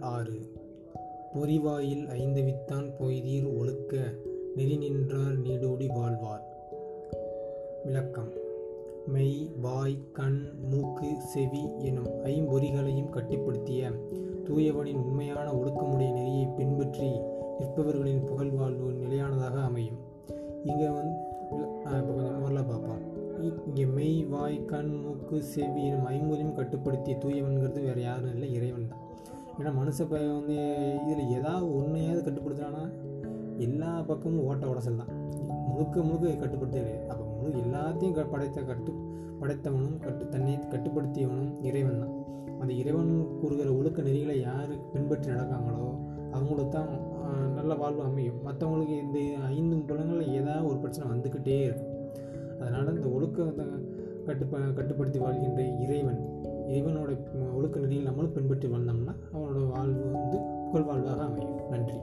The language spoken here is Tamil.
ஆறு. பொறிவாயில் ஐந்தவித்தான் பொய்தீர் ஒழுக்க நெறி நின்றார் நீடோடி வாழ்வார். விளக்கம். மெய் வாய் கண் மூக்கு செவி எனும் ஐம்பொறிகளையும் கட்டுப்படுத்திய தூயவனின் உண்மையான ஒழுக்கமுடைய நெறியை பின்பற்றி நிற்பவர்களின் புகழ் வாழ்வு நிலையானதாக அமையும். இங்கே வந்து இப்போ கொஞ்சம் பார்ப்போம். இங்கே மெய் வாய் கண் மூக்கு செவி எனும் ஐம்பதையும் கட்டுப்படுத்தி தூயவன்கிறது வேறு யாரும் இல்லை இறைவன் தான். ஏன்னா மனுஷ பயம் வந்து இதில் ஏதாவது ஒன்றையாவது கட்டுப்படுத்துறானா எல்லா பக்கமும் ஓட்ட உடசல் தான். முழுக்க முழுக்க கட்டுப்படுத்தல அப்போ முழு எல்லாத்தையும் க- படைத்த கட்டு படைத்தவனும் கட்டு தன்னை கட்டுப்படுத்தியவனும் இறைவன் தான். அந்த இறைவன் கூறுகிற ஒழுக்க நெறிகளை யார் பின்பற்றி நடக்காங்களோ அவங்களுக்கு தான் நல்ல வாழ்வு அமையும். மற்றவங்களுக்கு இந்த ஐந்து புலங்களில் ஏதாவது ஒரு பிரச்சனை வந்துக்கிட்டே இருக்கும். அதனால் இந்த ஒழுக்கத்தை கட்டுப்ப கட்டுப்படுத்தி வாழ்கின்ற இறைவன் இறைவனோட ஒழுக்க நெறியில் நம்மளும் பின்பற்றி வாழ்ந்தோம்னா அவனோட வாழ்வு வந்து புகழ் வாழ்வாக அமையும். நன்றி.